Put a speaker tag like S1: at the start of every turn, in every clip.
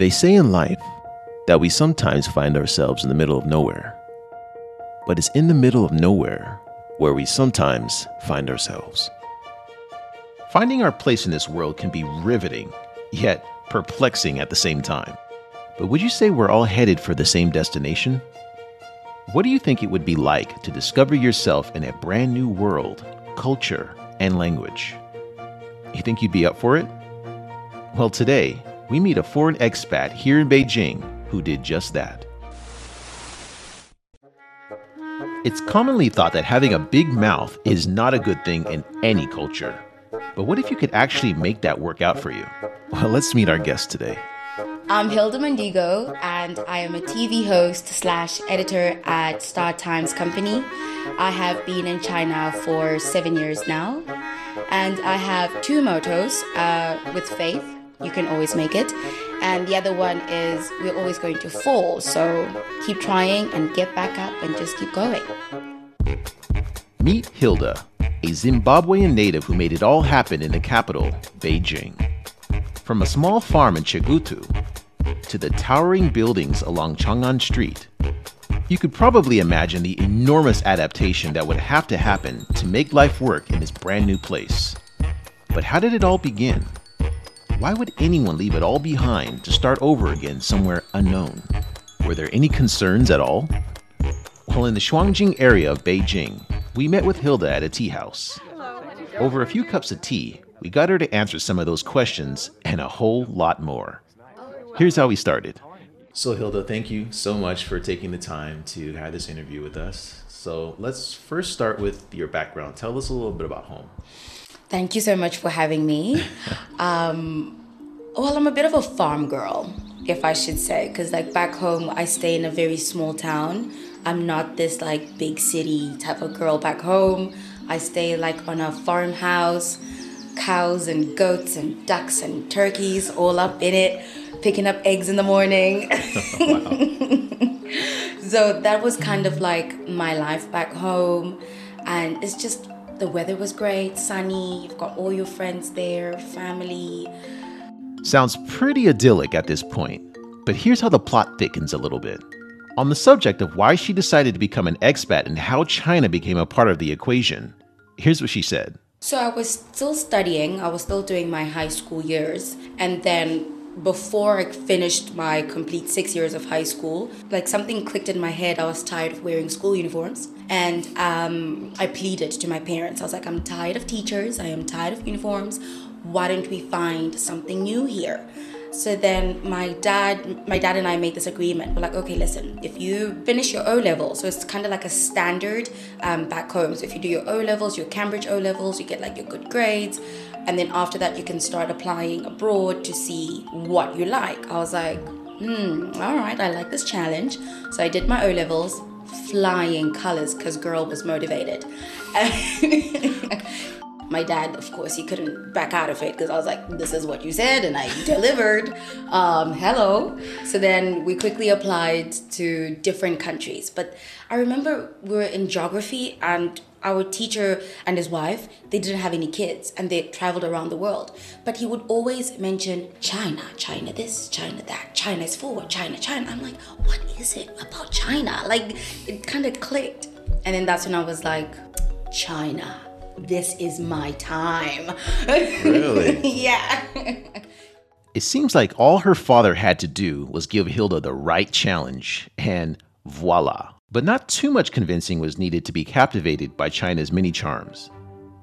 S1: They say in life that we sometimes find ourselves in the middle of nowhere. But it's in the middle of nowhere where we sometimes find ourselves. Finding our place in this world can be riveting, yet perplexing at the same time. But would you say we're all headed for the same destination? What do you think it would be like to discover yourself in a brand new world, culture, and language? You think you'd be up for it? Well, today, we meet a foreign expat here in Beijing who did just that. It's commonly thought that having a big mouth is not a good thing in any culture. But what if you could actually make that work out for you? Well, let's meet our guest today.
S2: I'm Hilda Mandigo, and I am a TV host slash editor at Star Times Company. I have been in China for seven years now, and I have two mottos uh, with faith. You can always make it. And the other one is we're always going to fall. So keep trying and get back up and just keep going.
S1: Meet Hilda, a Zimbabwean native who made it all happen in the capital, Beijing. From a small farm in Chegutu to the towering buildings along Chang'an Street, you could probably imagine the enormous adaptation that would have to happen to make life work in this brand new place. But how did it all begin? Why would anyone leave it all behind to start over again somewhere unknown? Were there any concerns at all? Well, in the Shuangjing area of Beijing, we met with Hilda at a tea house. Over a few cups of tea, we got her to answer some of those questions and a whole lot more. Here's how we started. So, Hilda, thank you so much for taking the time to have this interview with us. So, let's first start with your background. Tell us a little bit about home.
S2: Thank you so much for having me. um, well, I'm a bit of a farm girl, if I should say, because like back home, I stay in a very small town. I'm not this like big city type of girl back home. I stay like on a farmhouse cows and goats and ducks and turkeys all up in it, picking up eggs in the morning. so that was kind of like my life back home. And it's just the weather was great, sunny, you've got all your friends there, family.
S1: Sounds pretty idyllic at this point, but here's how the plot thickens a little bit. On the subject of why she decided to become an expat and how China became a part of the equation, here's what she said.
S2: So I was still studying, I was still doing my high school years, and then before I finished my complete six years of high school, like something clicked in my head. I was tired of wearing school uniforms. And um, I pleaded to my parents. I was like, I'm tired of teachers. I am tired of uniforms. Why don't we find something new here? So then my dad, my dad and I made this agreement. We're like, okay, listen, if you finish your O level, so it's kind of like a standard um, back home. So if you do your O levels, your Cambridge O levels, you get like your good grades, and then after that you can start applying abroad to see what you like. I was like, hmm, all right, I like this challenge. So I did my O levels, flying colors, because girl was motivated. my dad, of course, he couldn't back out of it because I was like, this is what you said, and I delivered. Um, hello. So then we quickly applied to different countries. But I remember we were in geography, and our teacher and his wife, they didn't have any kids, and they traveled around the world. But he would always mention China, China this, China that, China is forward, China, China. I'm like, what is it about China? Like, it kind of clicked. And then that's when I was like, China this is my time.
S1: Really?
S2: yeah.
S1: It seems like all her father had to do was give Hilda the right challenge, and voila. But not too much convincing was needed to be captivated by China's many charms.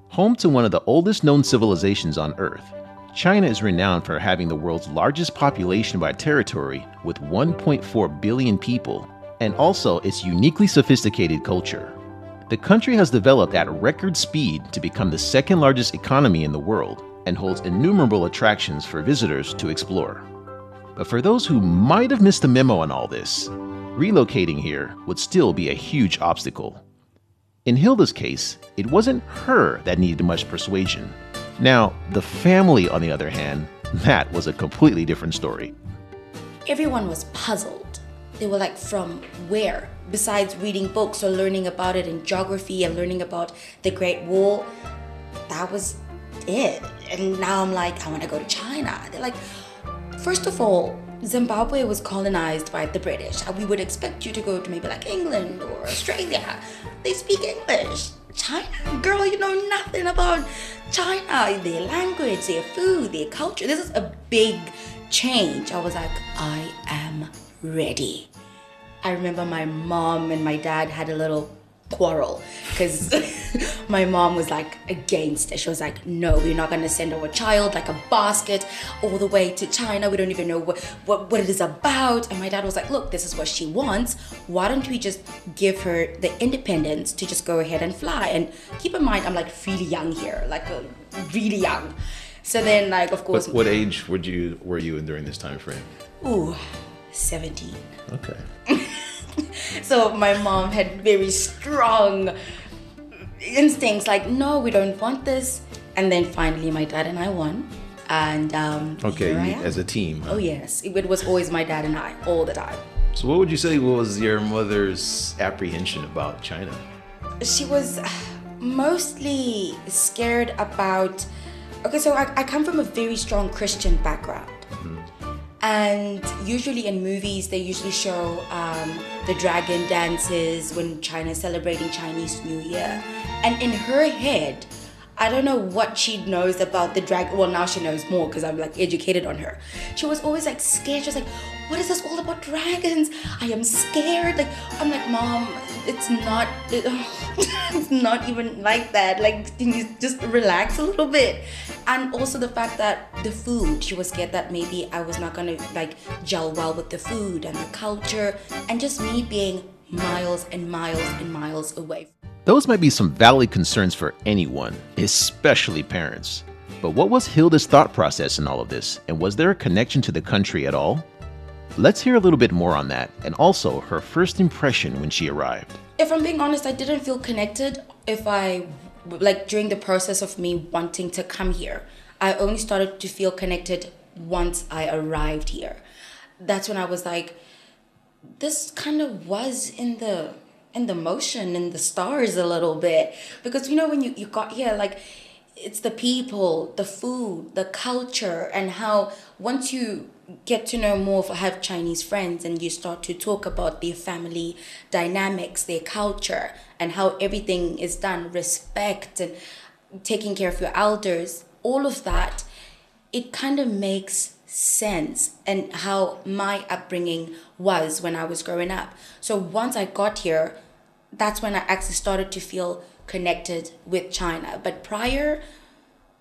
S1: Home to one of the oldest known civilizations on Earth, China is renowned for having the world's largest population by territory with 1.4 billion people, and also its uniquely sophisticated culture. The country has developed at record speed to become the second largest economy in the world and holds innumerable attractions for visitors to explore. But for those who might have missed the memo on all this, relocating here would still be a huge obstacle. In Hilda's case, it wasn't her that needed much persuasion. Now, the family, on the other hand, that was a completely different story.
S2: Everyone was puzzled. They were like, from where? besides reading books or learning about it in geography and learning about the Great Wall, that was it. And now I'm like, I want to go to China. They're like, first of all, Zimbabwe was colonized by the British. We would expect you to go to maybe like England or Australia. They speak English. China, girl, you know nothing about China, their language, their food, their culture. This is a big change. I was like, I am ready. I remember my mom and my dad had a little quarrel because my mom was like against it. She was like, no, we're not going to send our child like a basket all the way to China. We don't even know what, what, what it is about. And my dad was like, look, this is what she wants. Why don't we just give her the independence to just go ahead and fly? And keep in mind, I'm like really young here, like uh, really young. So then, like, of course.
S1: What, what age would you were you in during this time frame?
S2: Ooh, 17.
S1: Okay.
S2: so my mom had very strong instincts like no we don't want this. And then finally my dad and i won. And um
S1: okay
S2: here I am.
S1: as a team huh?
S2: oh yes. It, it was always my dad and i all the time.
S1: So what would you say was your mother's apprehension about china?
S2: She was mostly scared about okay so I, I come from a very strong christian background and usually in movies they usually show um, the dragon dances when china is celebrating chinese new year. And in her head i don't know what she knows about the dragon well now she knows more because i'm like educated on her. She was always like scared. She was like what is this all about dragons? I am scared. Like i'm like mom it's not it, it's not even like that. Like can you just relax a little bit? And also the fact that the food she was scared that maybe i was not gonna like gel well with the food and the culture and just me being miles and miles and miles away
S1: Those might be some valid concerns for anyone, especially parents. But what was Hilda's thought process in all of this, and was there a connection to the country at all? Let's hear a little bit more on that, and also her first impression when she arrived.
S2: if I'm being honest, I didn't feel connected if I like during the process of me wanting to come here. I only started to feel connected once I arrived here. That's when I was like this kind of was in the in the motion in the stars a little bit. Because you know when you, you got here like it's the people the food the culture and how once you get to know more of have chinese friends and you start to talk about their family dynamics their culture and how everything is done respect and taking care of your elders all of that it kind of makes sense and how my upbringing was when I was growing up. So once I got here, that's when I actually started to feel connected with China. But prior,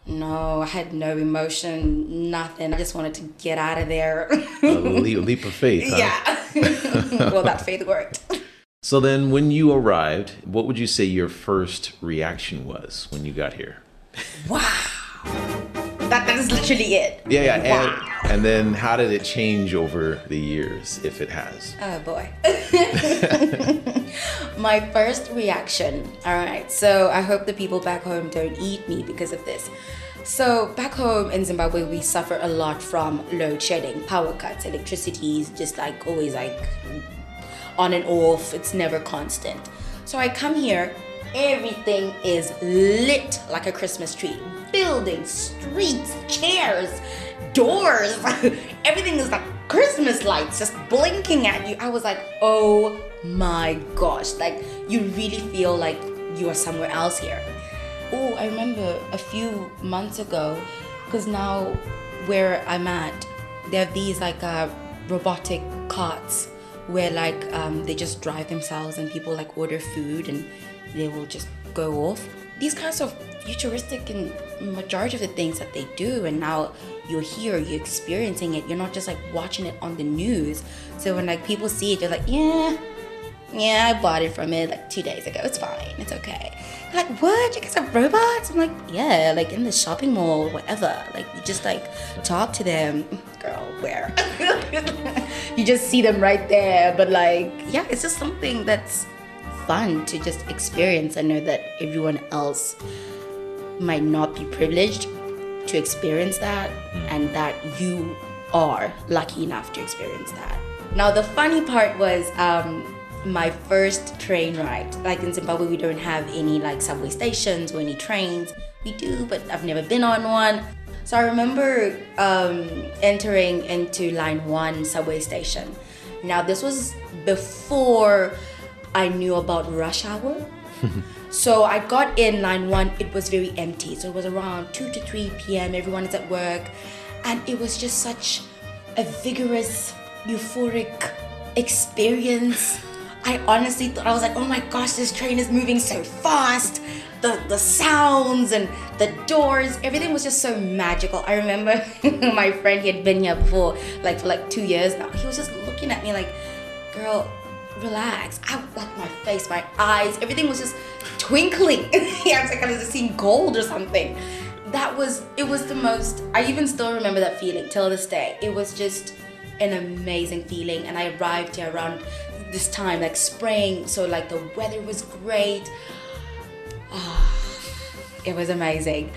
S2: no, I had no emotion, nothing. I just wanted to get out of there.
S1: A leap, leap of faith. Huh?
S2: yeah. well, that faith worked.
S1: So then, when you arrived, what would you say your first reaction was when you got here?
S2: Wow. That, is literally it.
S1: Yeah, yeah.
S2: Wow.
S1: And, and then, how did it change over the years, if it has?
S2: Oh boy. My first reaction. All right. So I hope the people back home don't eat me because of this. So back home in Zimbabwe, we suffer a lot from load shedding, power cuts, electricity is just like always like on and off. It's never constant. So I come here, everything is lit like a Christmas tree. Buildings, streets, chairs, doors, everything is like Christmas lights just blinking at you. I was like, oh my gosh, like you really feel like you are somewhere else here. Oh, I remember a few months ago, because now where I'm at, they have these like uh, robotic carts where like um, they just drive themselves and people like order food and they will just go off. These kinds of futuristic and majority of the things that they do and now you're here, you're experiencing it. You're not just like watching it on the news. So when like people see it, they're like, yeah, yeah, I bought it from it like two days ago. It's fine. It's okay. They're like, what? You guys have robots? I'm like, yeah, like in the shopping mall, whatever. Like, you just like talk to them. Girl, where? you just see them right there. But like, yeah, it's just something that's fun to just experience and know that everyone else might not be privileged to experience that and that you are lucky enough to experience that. Now, the funny part was um, my first train ride. Like in Zimbabwe, we don't have any like subway stations or any trains. We do, but I've never been on one. So I remember um, entering into line one subway station. Now, this was before I knew about rush hour. so I got in line one, it was very empty. So it was around 2 to 3 p.m., everyone is at work. And it was just such a vigorous, euphoric experience. I honestly thought, I was like, oh my gosh, this train is moving so fast. The, the sounds and the doors, everything was just so magical. I remember my friend, he had been here before, like for like two years now. He was just looking at me like, girl, relax. I like my face, my eyes, everything was just twinkling. I was like I was just seeing gold or something. That was it was the most I even still remember that feeling till this day. It was just an amazing feeling and I arrived here around this time, like spring, so like the weather was great. Oh, it was amazing.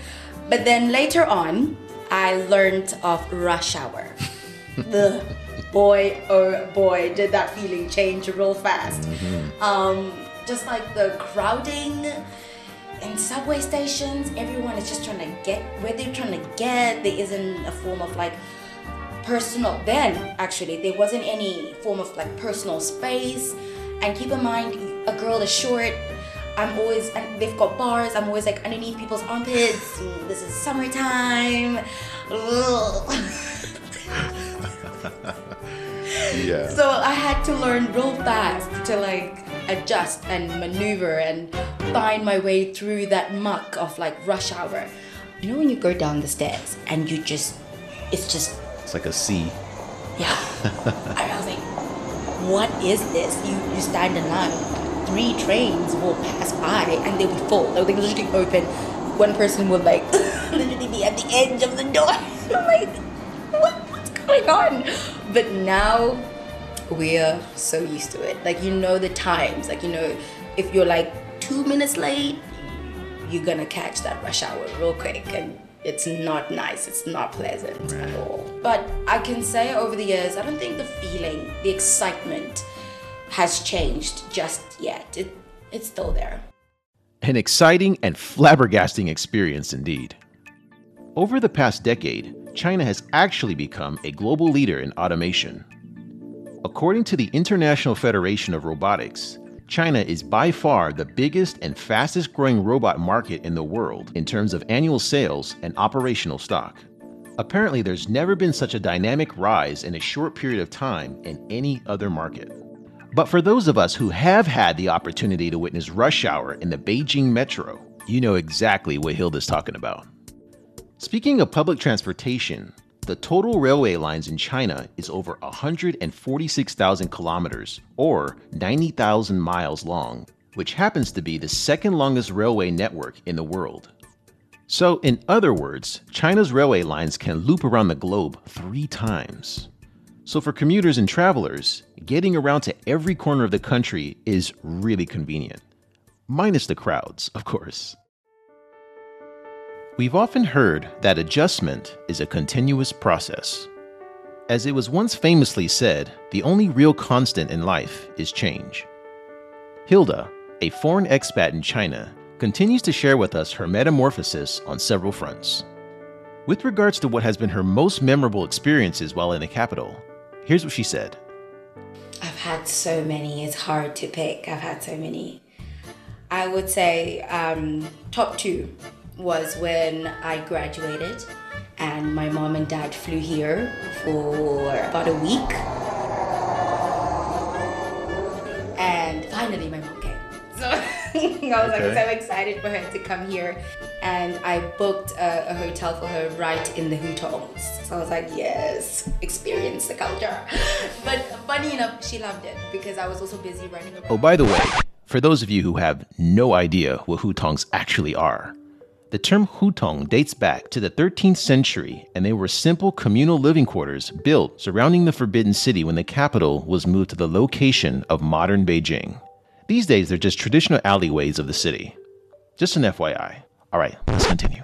S2: But then later on, I learned of rush hour. the boy, oh boy, did that feeling change real fast. Mm-hmm. Um, just like the crowding in subway stations, everyone is just trying to get where they're trying to get. There isn't a form of like personal then actually there wasn't any form of like personal space and keep in mind a girl is short i'm always and they've got bars i'm always like underneath people's armpits this is summertime yeah so i had to learn real fast to like adjust and maneuver and find my way through that muck of like rush hour you know when you go down the stairs and you just it's just
S1: it's like a sea.
S2: Yeah. I was like, what is this? You you stand in line. Three trains will pass by and they'll be full. They'll literally open. One person will like literally be at the edge of the door. I'm like, what, what's going on? But now we're so used to it. Like you know the times. Like you know, if you're like two minutes late, you're gonna catch that rush hour real quick and it's not nice it's not pleasant right. at all but i can say over the years i don't think the feeling the excitement has changed just yet it, it's still there
S1: an exciting and flabbergasting experience indeed over the past decade china has actually become a global leader in automation according to the international federation of robotics China is by far the biggest and fastest growing robot market in the world in terms of annual sales and operational stock. Apparently, there's never been such a dynamic rise in a short period of time in any other market. But for those of us who have had the opportunity to witness rush hour in the Beijing metro, you know exactly what Hilda's talking about. Speaking of public transportation, the total railway lines in China is over 146,000 kilometers, or 90,000 miles long, which happens to be the second longest railway network in the world. So, in other words, China's railway lines can loop around the globe three times. So, for commuters and travelers, getting around to every corner of the country is really convenient. Minus the crowds, of course. We've often heard that adjustment is a continuous process. As it was once famously said, the only real constant in life is change. Hilda, a foreign expat in China, continues to share with us her metamorphosis on several fronts. With regards to what has been her most memorable experiences while in the capital, here's what she said
S2: I've had so many, it's hard to pick. I've had so many. I would say um, top two was when I graduated and my mom and dad flew here for about a week. And finally, my mom came. So I was okay. like so excited for her to come here. And I booked a, a, hotel for her right in the Hutongs. So I was like, yes, experience the culture. But funny enough, she loved it because I was also busy running around.
S1: Oh, by the way, for those of you who have no idea what Hutongs actually are, the term hutong dates back to the 13th century, and they were simple communal living quarters built surrounding the Forbidden City when the capital was moved to the location of modern Beijing. These days, they're just traditional alleyways of the city. Just an FYI. All right, let's continue.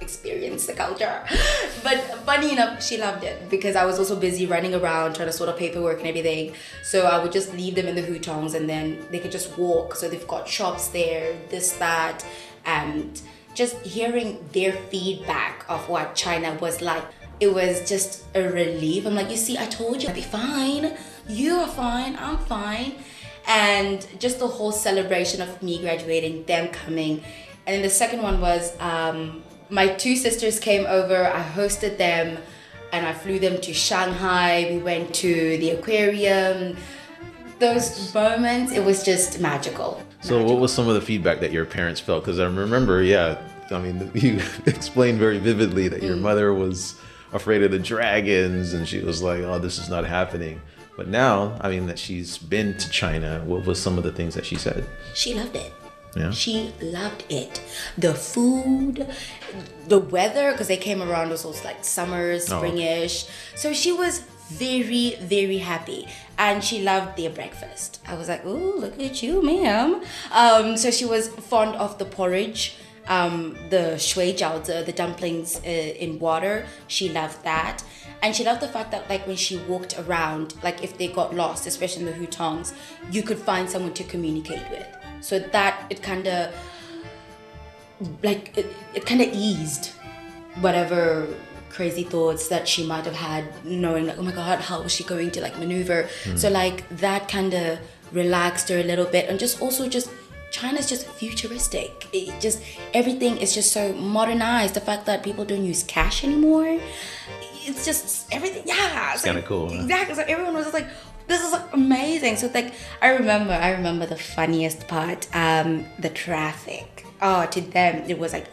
S2: Experience the culture. But funny enough, she loved it because I was also busy running around trying to sort of paperwork and everything. So I would just leave them in the hutongs and then they could just walk. So they've got shops there, this, that, and just hearing their feedback of what China was like, it was just a relief. I'm like, you see, I told you I'd be fine. You are fine. I'm fine. And just the whole celebration of me graduating, them coming. And then the second one was um, my two sisters came over. I hosted them and I flew them to Shanghai. We went to the aquarium. Those moments, it was just magical.
S1: So, what was some of the feedback that your parents felt? Because I remember, yeah, I mean, you explained very vividly that your mm. mother was afraid of the dragons and she was like, oh, this is not happening. But now, I mean, that she's been to China, what was some of the things that she said?
S2: She loved it. Yeah. She loved it. The food, the weather, because they came around also like summer, springish. Oh. So she was very, very happy. And she loved their breakfast. I was like, oh, look at you, ma'am. Um, so she was fond of the porridge, um, the shui jiaozi, the dumplings uh, in water. She loved that. And she loved the fact that, like, when she walked around, like, if they got lost, especially in the hutongs, you could find someone to communicate with. So that it kind of, like, it, it kind of eased whatever crazy thoughts that she might have had knowing like oh my god how was she going to like maneuver mm. so like that kind of relaxed her a little bit and just also just China's just futuristic. It just everything is just so modernized. The fact that people don't use cash anymore, it's just everything. Yeah,
S1: it's kind of cool.
S2: Huh? Exactly. So everyone was just like, "This is like amazing." So like, I remember, I remember the funniest part, um, the traffic. Oh, to them it was like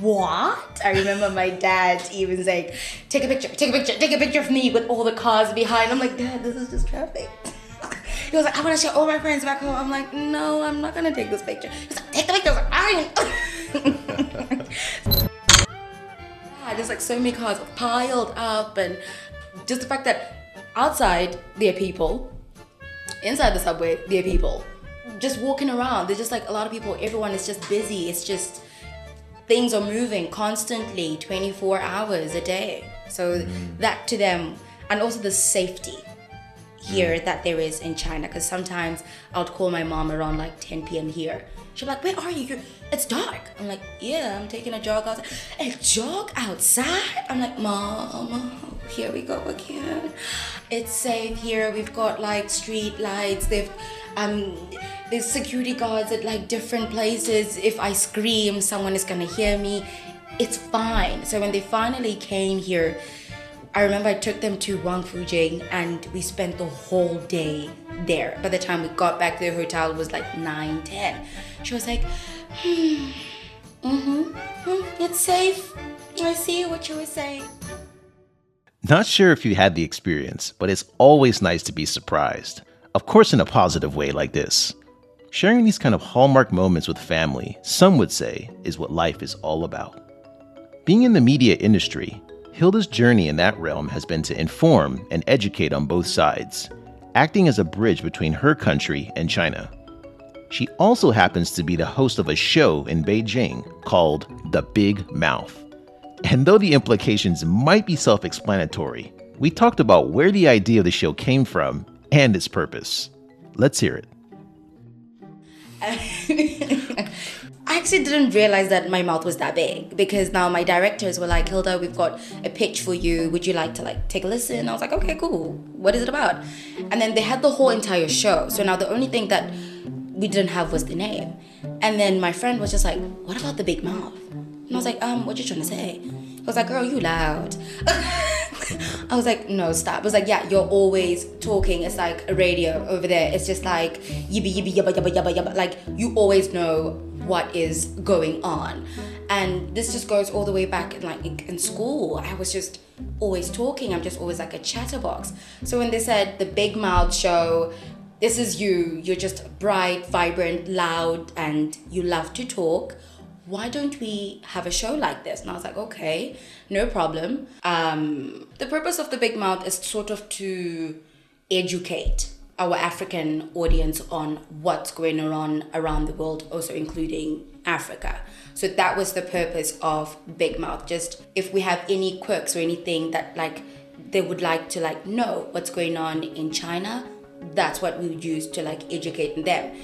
S2: what? I remember my dad even saying, take a picture, take a picture, take a picture of me with all the cars behind. I'm like, Dad, this is just traffic. he was like, I want to show all my friends back home. I'm like, no, I'm not going to take this picture. He's like, take the picture. I like, there's like so many cars piled up and just the fact that outside there are people, inside the subway there are people just walking around. There's just like a lot of people. Everyone is just busy. It's just things are moving constantly 24 hours a day. So mm. that to them, and also the safety here mm. that there is in China. Because sometimes I would call my mom around like 10 p.m. here. She's like, "Where are you? You're, it's dark." I'm like, "Yeah, I'm taking a jog outside." A jog outside? I'm like, "Mom, here we go again. It's safe here. We've got like street lights. They've um, there's security guards at like different places. If I scream, someone is gonna hear me. It's fine. So when they finally came here, I remember I took them to Wangfujing and we spent the whole day there. By the time we got back to the hotel, it was like 9, 10. She was like, hmm, mm-hmm, hmm, it's safe. I see what you were saying.
S1: Not sure if you had the experience, but it's always nice to be surprised. Of course, in a positive way like this. Sharing these kind of hallmark moments with family, some would say, is what life is all about. Being in the media industry, Hilda's journey in that realm has been to inform and educate on both sides, acting as a bridge between her country and China. She also happens to be the host of a show in Beijing called The Big Mouth. And though the implications might be self explanatory, we talked about where the idea of the show came from and its purpose. Let's hear it.
S2: I actually didn't realize that my mouth was that big because now my directors were like, Hilda, we've got a pitch for you. Would you like to like take a listen? I was like, okay, cool. What is it about? And then they had the whole entire show. So now the only thing that we didn't have was the name. And then my friend was just like, what about the big mouth? And I was like, um, what you trying to say? I was like, girl, you loud. I was like, no, stop. I was like, yeah, you're always talking. It's like a radio over there. It's just like yibby yibby yabba yabba yabba yabba. Like you always know what is going on. And this just goes all the way back in like in school. I was just always talking. I'm just always like a chatterbox. So when they said the big mouth show, this is you. You're just bright, vibrant, loud, and you love to talk why don't we have a show like this? And I was like, okay, no problem. Um, the purpose of the Big Mouth is sort of to educate our African audience on what's going on around the world, also including Africa. So that was the purpose of Big Mouth. Just if we have any quirks or anything that like they would like to like know what's going on in China, that's what we would use to like educate them.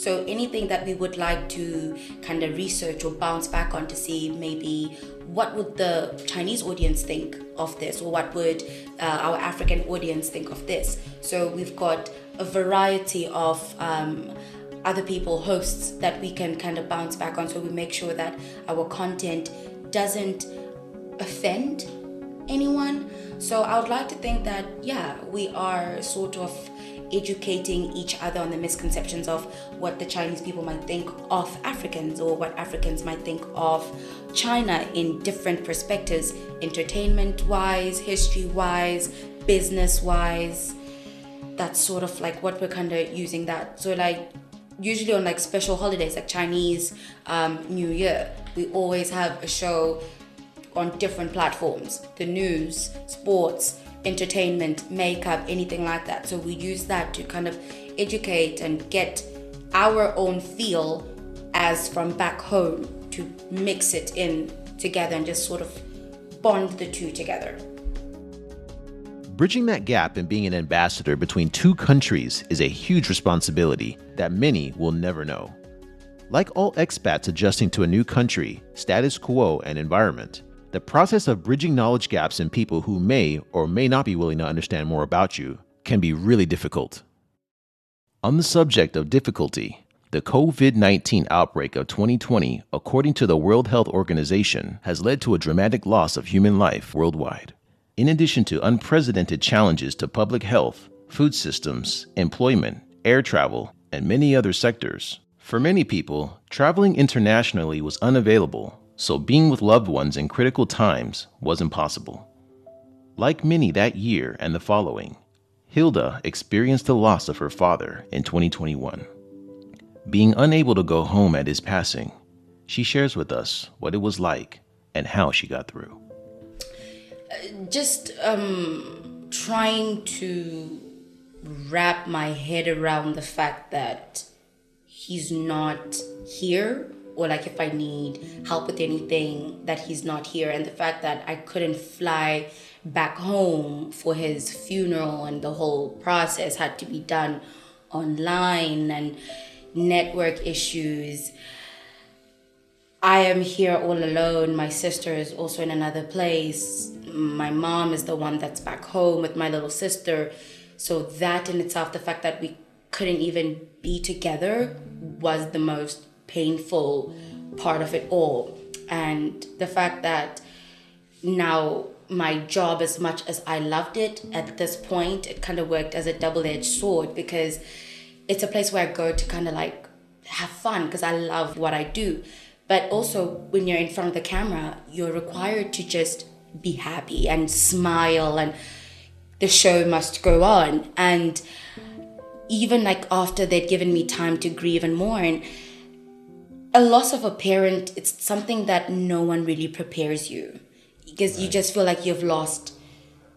S2: So anything that we would like to kind of research or bounce back on to see maybe what would the Chinese audience think of this or what would uh, our African audience think of this. So we've got a variety of um, other people, hosts that we can kind of bounce back on. So we make sure that our content doesn't offend anyone. So I would like to think that, yeah, we are sort of educating each other on the misconceptions of what the Chinese people might think of Africans or what Africans might think of China in different perspectives entertainment wise, history wise, business wise. That's sort of like what we're kind of using that. So, like, usually on like special holidays like Chinese um, New Year, we always have a show on different platforms the news, sports, entertainment, makeup, anything like that. So we use that to kind of educate and get our own feel as from back home to mix it in together and just sort of bond the two together.
S1: Bridging that gap and being an ambassador between two countries is a huge responsibility that many will never know. Like all expats adjusting to a new country, status quo, and environment, the process of bridging knowledge gaps in people who may or may not be willing to understand more about you can be really difficult. On the subject of difficulty, the COVID 19 outbreak of 2020, according to the World Health Organization, has led to a dramatic loss of human life worldwide. In addition to unprecedented challenges to public health, food systems, employment, air travel, and many other sectors, for many people, traveling internationally was unavailable so being with loved ones in critical times was impossible. Like many that year and the following, Hilda experienced the loss of her father in 2021. Being unable to go home at his passing, she shares with us what it was like and how she got through.
S2: Just um, trying to wrap my head around the fact that he's not here or like if I need help with anything that he's not here and the fact that I couldn't fly back home for his funeral and the whole process had to be done online and network issues. I am here all alone. My sister is also in another place. My mom is the one that's back home with my little sister. So, that in itself, the fact that we couldn't even be together was the most painful part of it all. And the fact that now my job, as much as I loved it at this point, it kind of worked as a double edged sword because it's a place where I go to kind of like have fun because I love what I do. But also, when you're in front of the camera, you're required to just be happy and smile, and the show must go on. And even like after they'd given me time to grieve and mourn, a loss of a parent it's something that no one really prepares you because right. you just feel like you've lost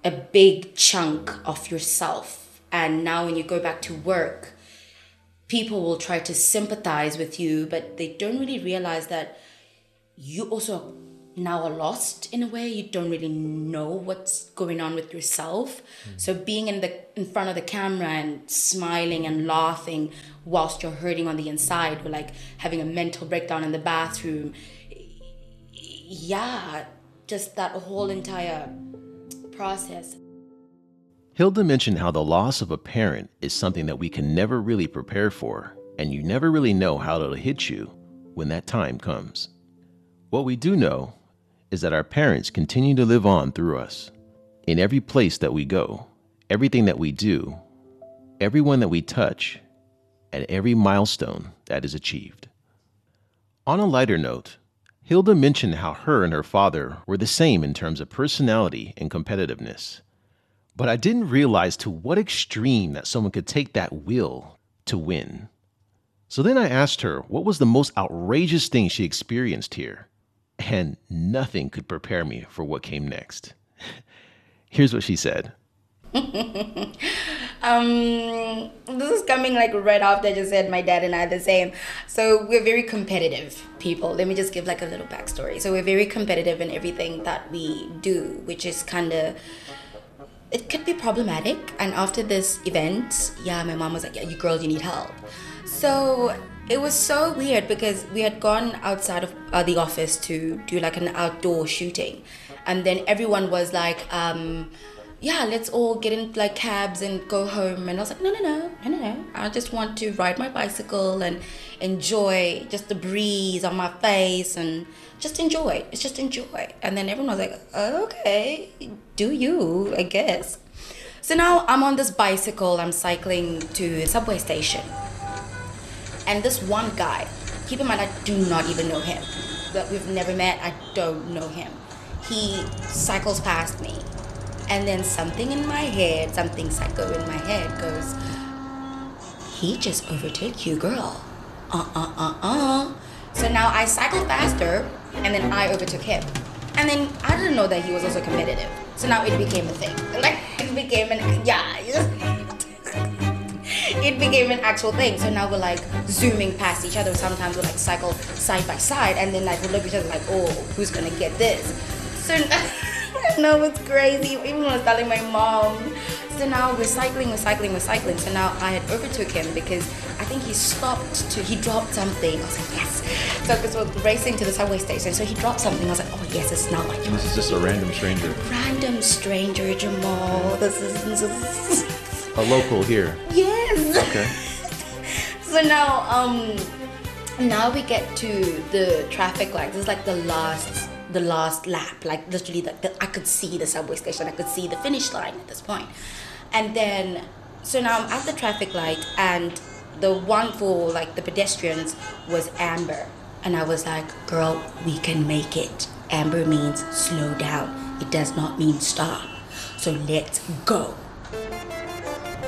S2: a big chunk of yourself and now when you go back to work people will try to sympathize with you but they don't really realize that you also now are lost in a way. You don't really know what's going on with yourself. Mm. so being in the in front of the camera and smiling and laughing whilst you're hurting on the inside or like having a mental breakdown in the bathroom yeah just that whole entire process.
S1: Hilda mentioned how the loss of a parent is something that we can never really prepare for and you never really know how it'll hit you when that time comes. What we do know is that our parents continue to live on through us. In every place that we go, everything that we do, everyone that we touch, and every milestone that is achieved. On a lighter note, Hilda mentioned how her and her father were the same in terms of personality and competitiveness. But I didn't realize to what extreme that someone could take that will to win. So then I asked her what was the most outrageous thing she experienced here and nothing could prepare me for what came next. Here's what she said.
S2: um, this is coming like right after I just said my dad and I are the same. So we're very competitive people. Let me just give like a little backstory. So we're very competitive in everything that we do, which is kind of it could be problematic. And after this event, yeah, my mom was like, "Yeah, you girls, you need help." So it was so weird because we had gone outside of uh, the office to do like an outdoor shooting, and then everyone was like, um, "Yeah, let's all get in like cabs and go home." And I was like, "No, no, no, no, no, no! I just want to ride my bicycle and enjoy just the breeze on my face and just enjoy. It's just enjoy." And then everyone was like, "Okay, do you? I guess." So now I'm on this bicycle. I'm cycling to the subway station and this one guy, keep in mind, I do not even know him. That we've never met, I don't know him. He cycles past me. And then something in my head, something psycho in my head goes, he just overtook you, girl. Uh uh uh uh. So now I cycle faster and then I overtook him. And then I didn't know that he was also competitive. So now it became a thing. Like, it became an, yeah. It became an actual thing. So now we're like zooming past each other. Sometimes we're like cycle side by side, and then like we look at each other like, oh, who's gonna get this? So no, it's crazy. Even when I was telling my mom. So now we're cycling, we're cycling, we're cycling. So now I had overtook him because I think he stopped to, he dropped something. I was like, yes. So because we're racing to the subway station. So he dropped something. I was like, oh yes, it's not like
S1: This is just a random stranger.
S2: Random stranger, Jamal. This is, this is
S1: a local here.
S2: Yes.
S1: Okay.
S2: so now, um, now we get to the traffic light. This is like the last, the last lap. Like literally, the, the, I could see the subway station. I could see the finish line at this point. And then, so now I'm at the traffic light, and the one for like the pedestrians was amber, and I was like, "Girl, we can make it." Amber means slow down. It does not mean stop. So let's go.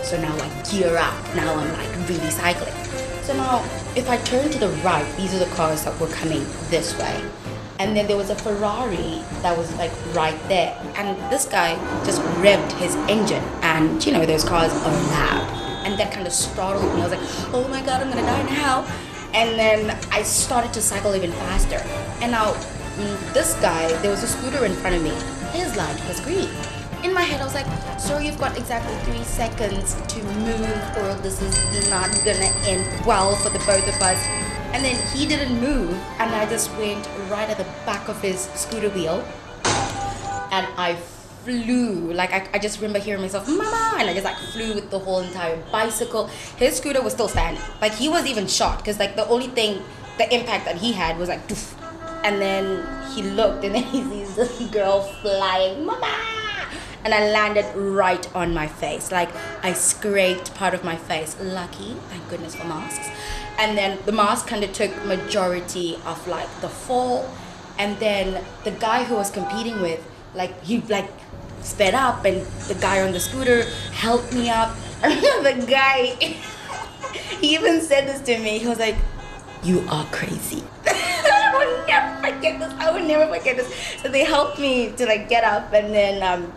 S2: So now I gear up. Now I'm like really cycling. So now if I turn to the right, these are the cars that were coming this way. And then there was a Ferrari that was like right there. And this guy just revved his engine. And you know, those cars are loud. And that kind of startled me. I was like, oh my god, I'm gonna die now. And then I started to cycle even faster. And now mm, this guy, there was a scooter in front of me. His light was green in my head, I was like, sir, you've got exactly three seconds to move, or this is not gonna end well for the both of us. And then he didn't move, and I just went right at the back of his scooter wheel, and I flew. Like I, I just remember hearing myself, "Mama!" and I just like flew with the whole entire bicycle. His scooter was still standing. Like he was even shot because like the only thing, the impact that he had was like, Doof. and then he looked, and then he sees this girl flying, "Mama!" And I landed right on my face. Like I scraped part of my face. Lucky, thank goodness for masks. And then the mask kind of took majority of like the fall. And then the guy who was competing with, like he like sped up, and the guy on the scooter helped me up. the guy, he even said this to me. He was like, "You are crazy." I will never forget this. I will never forget this. So they helped me to like get up, and then um,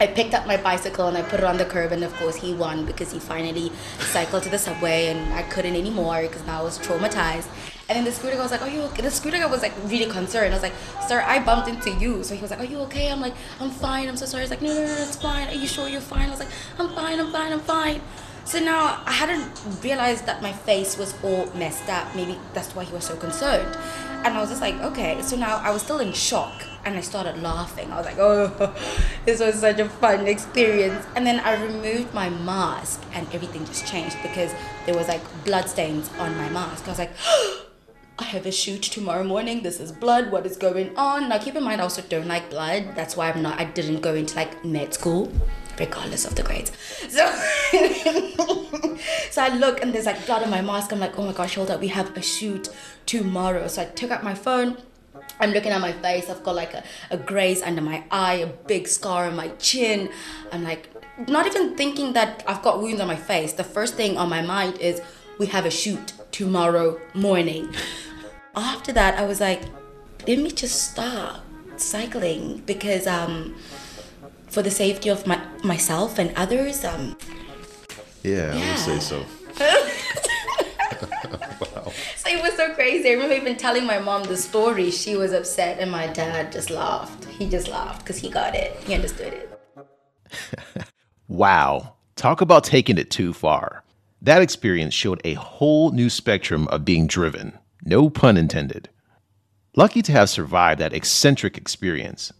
S2: I picked up my bicycle and I put it on the curb, and of course he won because he finally cycled to the subway, and I couldn't anymore because now I was traumatized. And then the scooter guy was like, "Are you okay?" The scooter guy was like really concerned. I was like, "Sir, I bumped into you." So he was like, "Are you okay?" I'm like, "I'm fine. I'm so sorry." He's like, "No, no, no, it's fine. Are you sure you're fine?" I was like, "I'm fine. I'm fine. I'm fine." So now I hadn't realized that my face was all messed up. Maybe that's why he was so concerned. And I was just like, okay. So now I was still in shock and I started laughing. I was like, oh, this was such a fun experience. And then I removed my mask and everything just changed because there was like blood stains on my mask. I was like, I have a shoot tomorrow morning. This is blood. What is going on? Now keep in mind I also don't like blood. That's why I'm not I didn't go into like med school regardless of the grades. So so I look and there's like blood on my mask. I'm like, oh my gosh, hold up, we have a shoot tomorrow. So I took out my phone I'm looking at my face. I've got like a, a graze under my eye, a big scar on my chin. I'm like, not even thinking that I've got wounds on my face. The first thing on my mind is, we have a shoot tomorrow morning. After that, I was like, let me just stop cycling because um, for the safety of my myself and others. Um,
S1: yeah, yeah. I would say so.
S2: wow. So it was so crazy. I remember even telling my mom the story. She was upset, and my dad just laughed. He just laughed because he got it. He understood it.
S1: wow. Talk about taking it too far. That experience showed a whole new spectrum of being driven, no pun intended. Lucky to have survived that eccentric experience,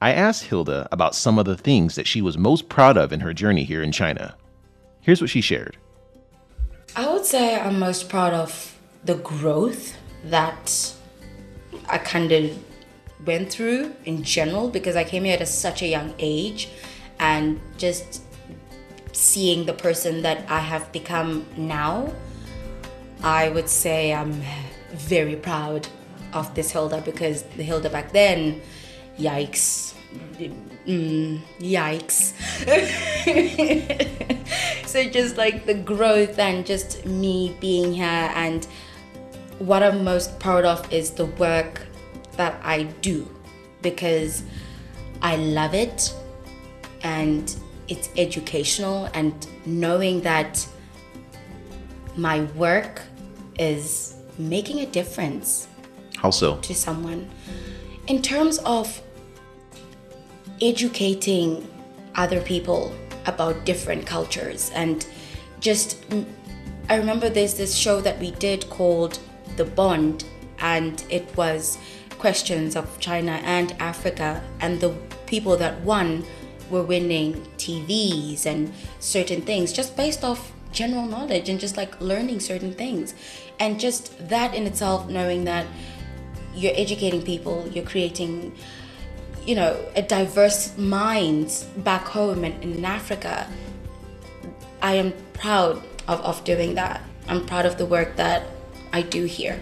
S1: I asked Hilda about some of the things that she was most proud of in her journey here in China. Here's what she shared.
S2: I would say I'm most proud of the growth that I kind of went through in general because I came here at a, such a young age and just seeing the person that I have become now, I would say I'm very proud of this Hilda because the Hilda back then, yikes. Mm, yikes. so just like the growth and just me being here and what I'm most proud of is the work that I do because I love it and it's educational and knowing that my work is making a difference.
S1: How so?
S2: To someone. In terms of educating other people about different cultures and just mm, I remember there's this show that we did called The Bond and it was questions of China and Africa and the people that won were winning TVs and certain things just based off general knowledge and just like learning certain things. And just that in itself, knowing that you're educating people, you're creating, you know, a diverse mind back home and in Africa. I am proud of, of doing that. I'm proud of the work that I do here.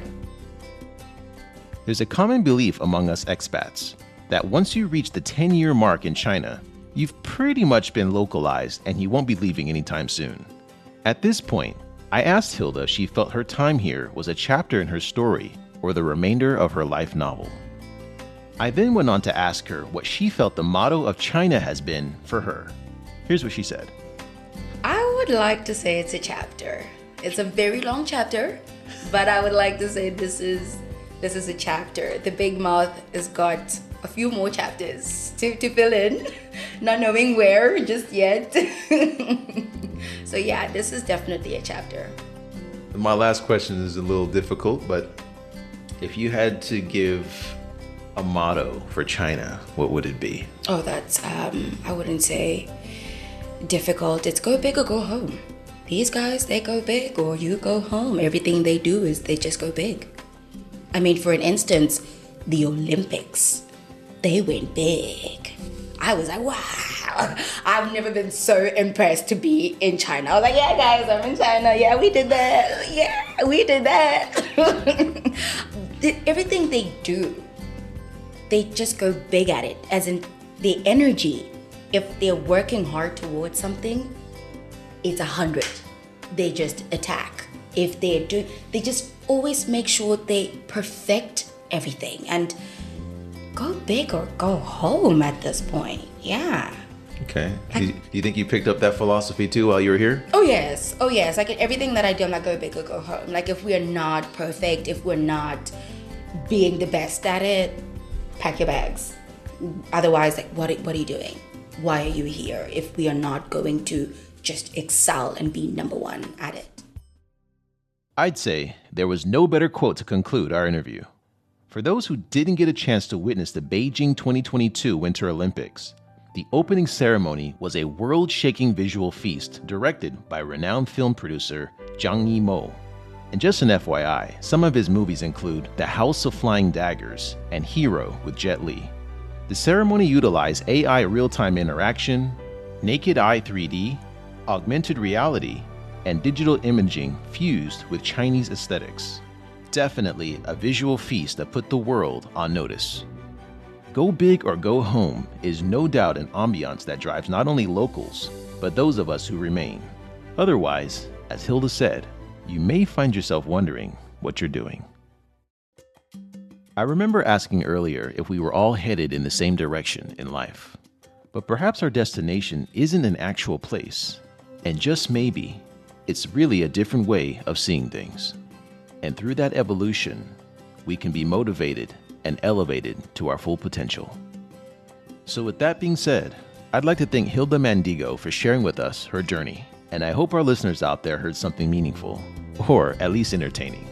S1: There's a common belief among us expats that once you reach the 10 year mark in China, you've pretty much been localized and you won't be leaving anytime soon. At this point, I asked Hilda if she felt her time here was a chapter in her story or the remainder of her life novel. I then went on to ask her what she felt the motto of China has been for her. Here's what she said
S2: I would like to say it's a chapter. It's a very long chapter, but I would like to say this is this is a chapter. The big mouth has got a few more chapters to, to fill in, not knowing where just yet. so, yeah, this is definitely a chapter.
S1: My last question is a little difficult, but if you had to give a motto for China, what would it be?
S2: Oh, that's, um, I wouldn't say difficult. It's go big or go home. These guys, they go big or you go home. Everything they do is they just go big. I mean, for an instance, the Olympics they went big. I was like, wow. I've never been so impressed to be in China. I was like, yeah, guys, I'm in China. Yeah, we did that. Yeah, we did that. Everything they do, they just go big at it, as in the energy. If they're working hard towards something, it's a hundred. They just attack. If they're doing, they just always make sure they perfect everything. And go big or go home at this point. Yeah.
S1: Okay. Do you, do you, think you picked up that philosophy too while you were here?
S2: Oh yes. Oh yes. Like everything that I do, I'm like go big or go home. Like if we are not perfect, if we're not being the best at it, pack your bags. Otherwise, like what what are you doing? Why are you here if we are not going to just excel and be number one at it?
S1: I'd say there was no better quote to conclude our interview. For those who didn't get a chance to witness the Beijing 2022 Winter Olympics, the opening ceremony was a world shaking visual feast directed by renowned film producer Zhang Yimou. And just an FYI, some of his movies include The House of Flying Daggers and Hero with Jet Li. The ceremony utilized AI real time interaction, naked eye 3D, augmented reality, and digital imaging fused with Chinese aesthetics definitely a visual feast that put the world on notice. Go Big or Go Home is no doubt an ambiance that drives not only locals, but those of us who remain. Otherwise, as Hilda said, you may find yourself wondering what you're doing. I remember asking earlier if we were all headed in the same direction in life. But perhaps our destination isn't an actual place, and just maybe, it's really a different way of seeing things. And through that evolution, we can be motivated and elevated to our full potential. So, with that being said, I'd like to thank Hilda Mandigo for sharing with us her journey and I hope our listeners out there heard something meaningful, or at least entertaining.